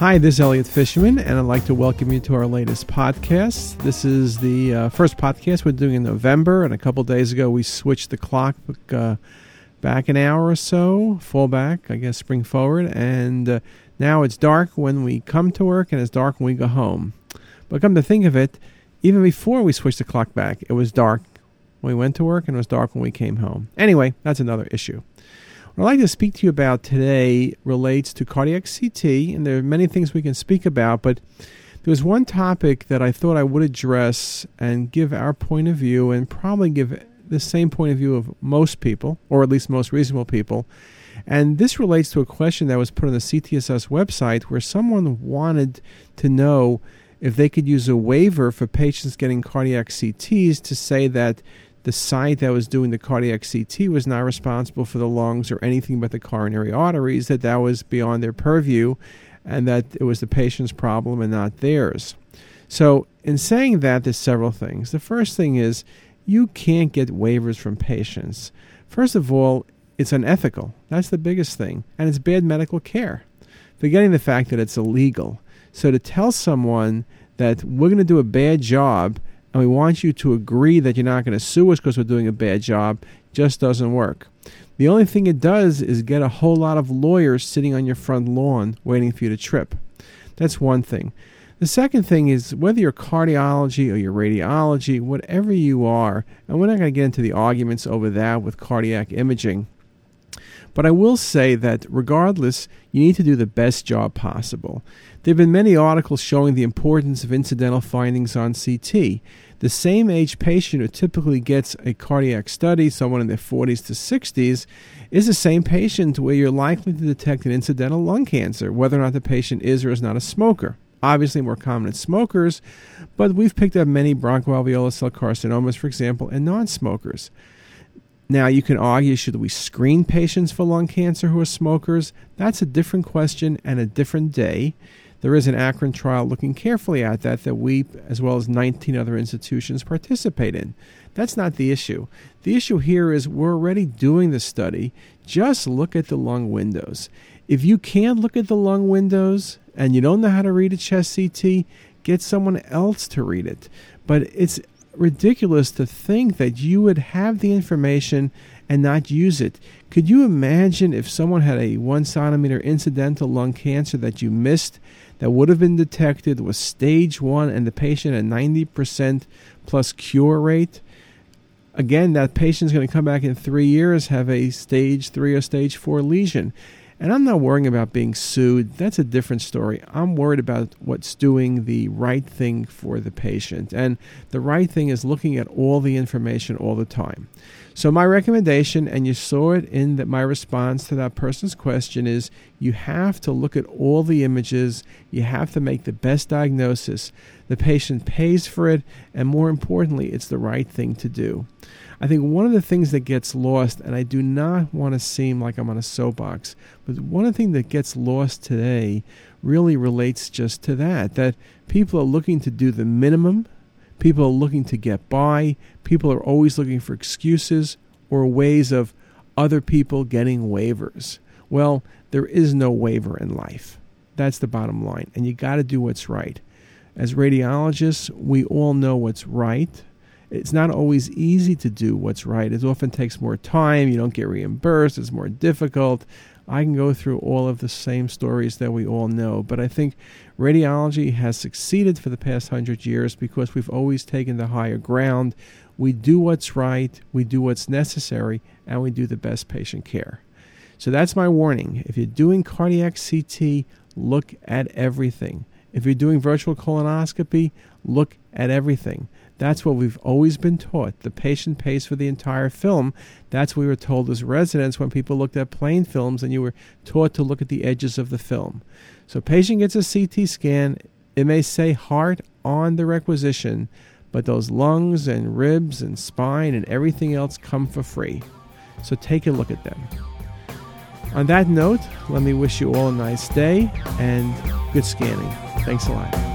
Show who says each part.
Speaker 1: Hi, this is Elliot Fishman, and I'd like to welcome you to our latest podcast. This is the uh, first podcast we're doing in November, and a couple days ago we switched the clock uh, back an hour or so, fall back, I guess, spring forward, and uh, now it's dark when we come to work and it's dark when we go home. But come to think of it, even before we switched the clock back, it was dark when we went to work and it was dark when we came home. Anyway, that's another issue. What I'd like to speak to you about today relates to cardiac CT, and there are many things we can speak about, but there was one topic that I thought I would address and give our point of view, and probably give the same point of view of most people, or at least most reasonable people. And this relates to a question that was put on the CTisus website where someone wanted to know if they could use a waiver for patients getting cardiac CTs to say that the site that was doing the cardiac CT was not responsible for the lungs or anything but the coronary arteries, that that was beyond their purview, and that it was the patient's problem and not theirs. So, in saying that, there's several things. The first thing is you can't get waivers from patients. First of all, it's unethical. That's the biggest thing. And it's bad medical care. Forgetting the fact that it's illegal. So, to tell someone that we're going to do a bad job and we want you to agree that you're not going to sue us because we're doing a bad job just doesn't work. The only thing it does is get a whole lot of lawyers sitting on your front lawn waiting for you to trip. That's one thing. The second thing is whether you're cardiology or your radiology, whatever you are, and we're not going to get into the arguments over that with cardiac imaging. But I will say that regardless, you need to do the best job possible. There have been many articles showing the importance of incidental findings on CT. The same age patient who typically gets a cardiac study, someone in their 40s to 60s, is the same patient where you're likely to detect an incidental lung cancer, whether or not the patient is or is not a smoker. Obviously, more common in smokers, but we've picked up many bronchoalveolar cell carcinomas, for example, in non smokers. Now, you can argue should we screen patients for lung cancer who are smokers? That's a different question and a different day. There is an ACRIN trial looking carefully at that that we, as well as 19 other institutions, participate in. That's not the issue. The issue here is we're already doing the study. Just look at the lung windows. If you can't look at the lung windows and you don't know how to read a chest CT, get someone else to read it. But it's ridiculous to think that you would have the information and not use it. Could you imagine if someone had a one centimeter incidental lung cancer that you missed that would have been detected was stage one and the patient at 90% plus cure rate? Again, that patient is going to come back in three years, have a stage three or stage four lesion. And I'm not worrying about being sued. That's a different story. I'm worried about what's doing the right thing for the patient. And the right thing is looking at all the information all the time. So, my recommendation, and you saw it in that my response to that person's question, is you have to look at all the images. You have to make the best diagnosis. The patient pays for it, and more importantly, it's the right thing to do. I think one of the things that gets lost, and I do not want to seem like I'm on a soapbox, but one of the things that gets lost today really relates just to that that people are looking to do the minimum, people are looking to get by, people are always looking for excuses or ways of other people getting waivers. Well, there is no waiver in life. That's the bottom line. And you got to do what's right. As radiologists, we all know what's right it's not always easy to do what's right. It often takes more time. You don't get reimbursed. It's more difficult. I can go through all of the same stories that we all know, but I think radiology has succeeded for the past hundred years because we've always taken the higher ground. We do what's right, we do what's necessary, and we do the best patient care. So that's my warning. If you're doing cardiac CT, look at everything. If you're doing virtual colonoscopy, look at everything. That's what we've always been taught. The patient pays for the entire film. That's what we were told as residents when people looked at plain films and you were taught to look at the edges of the film. So patient gets a CT scan. It may say heart on the requisition, but those lungs and ribs and spine and everything else come for free. So take a look at them. On that note, let me wish you all a nice day and good scanning. Thanks a lot.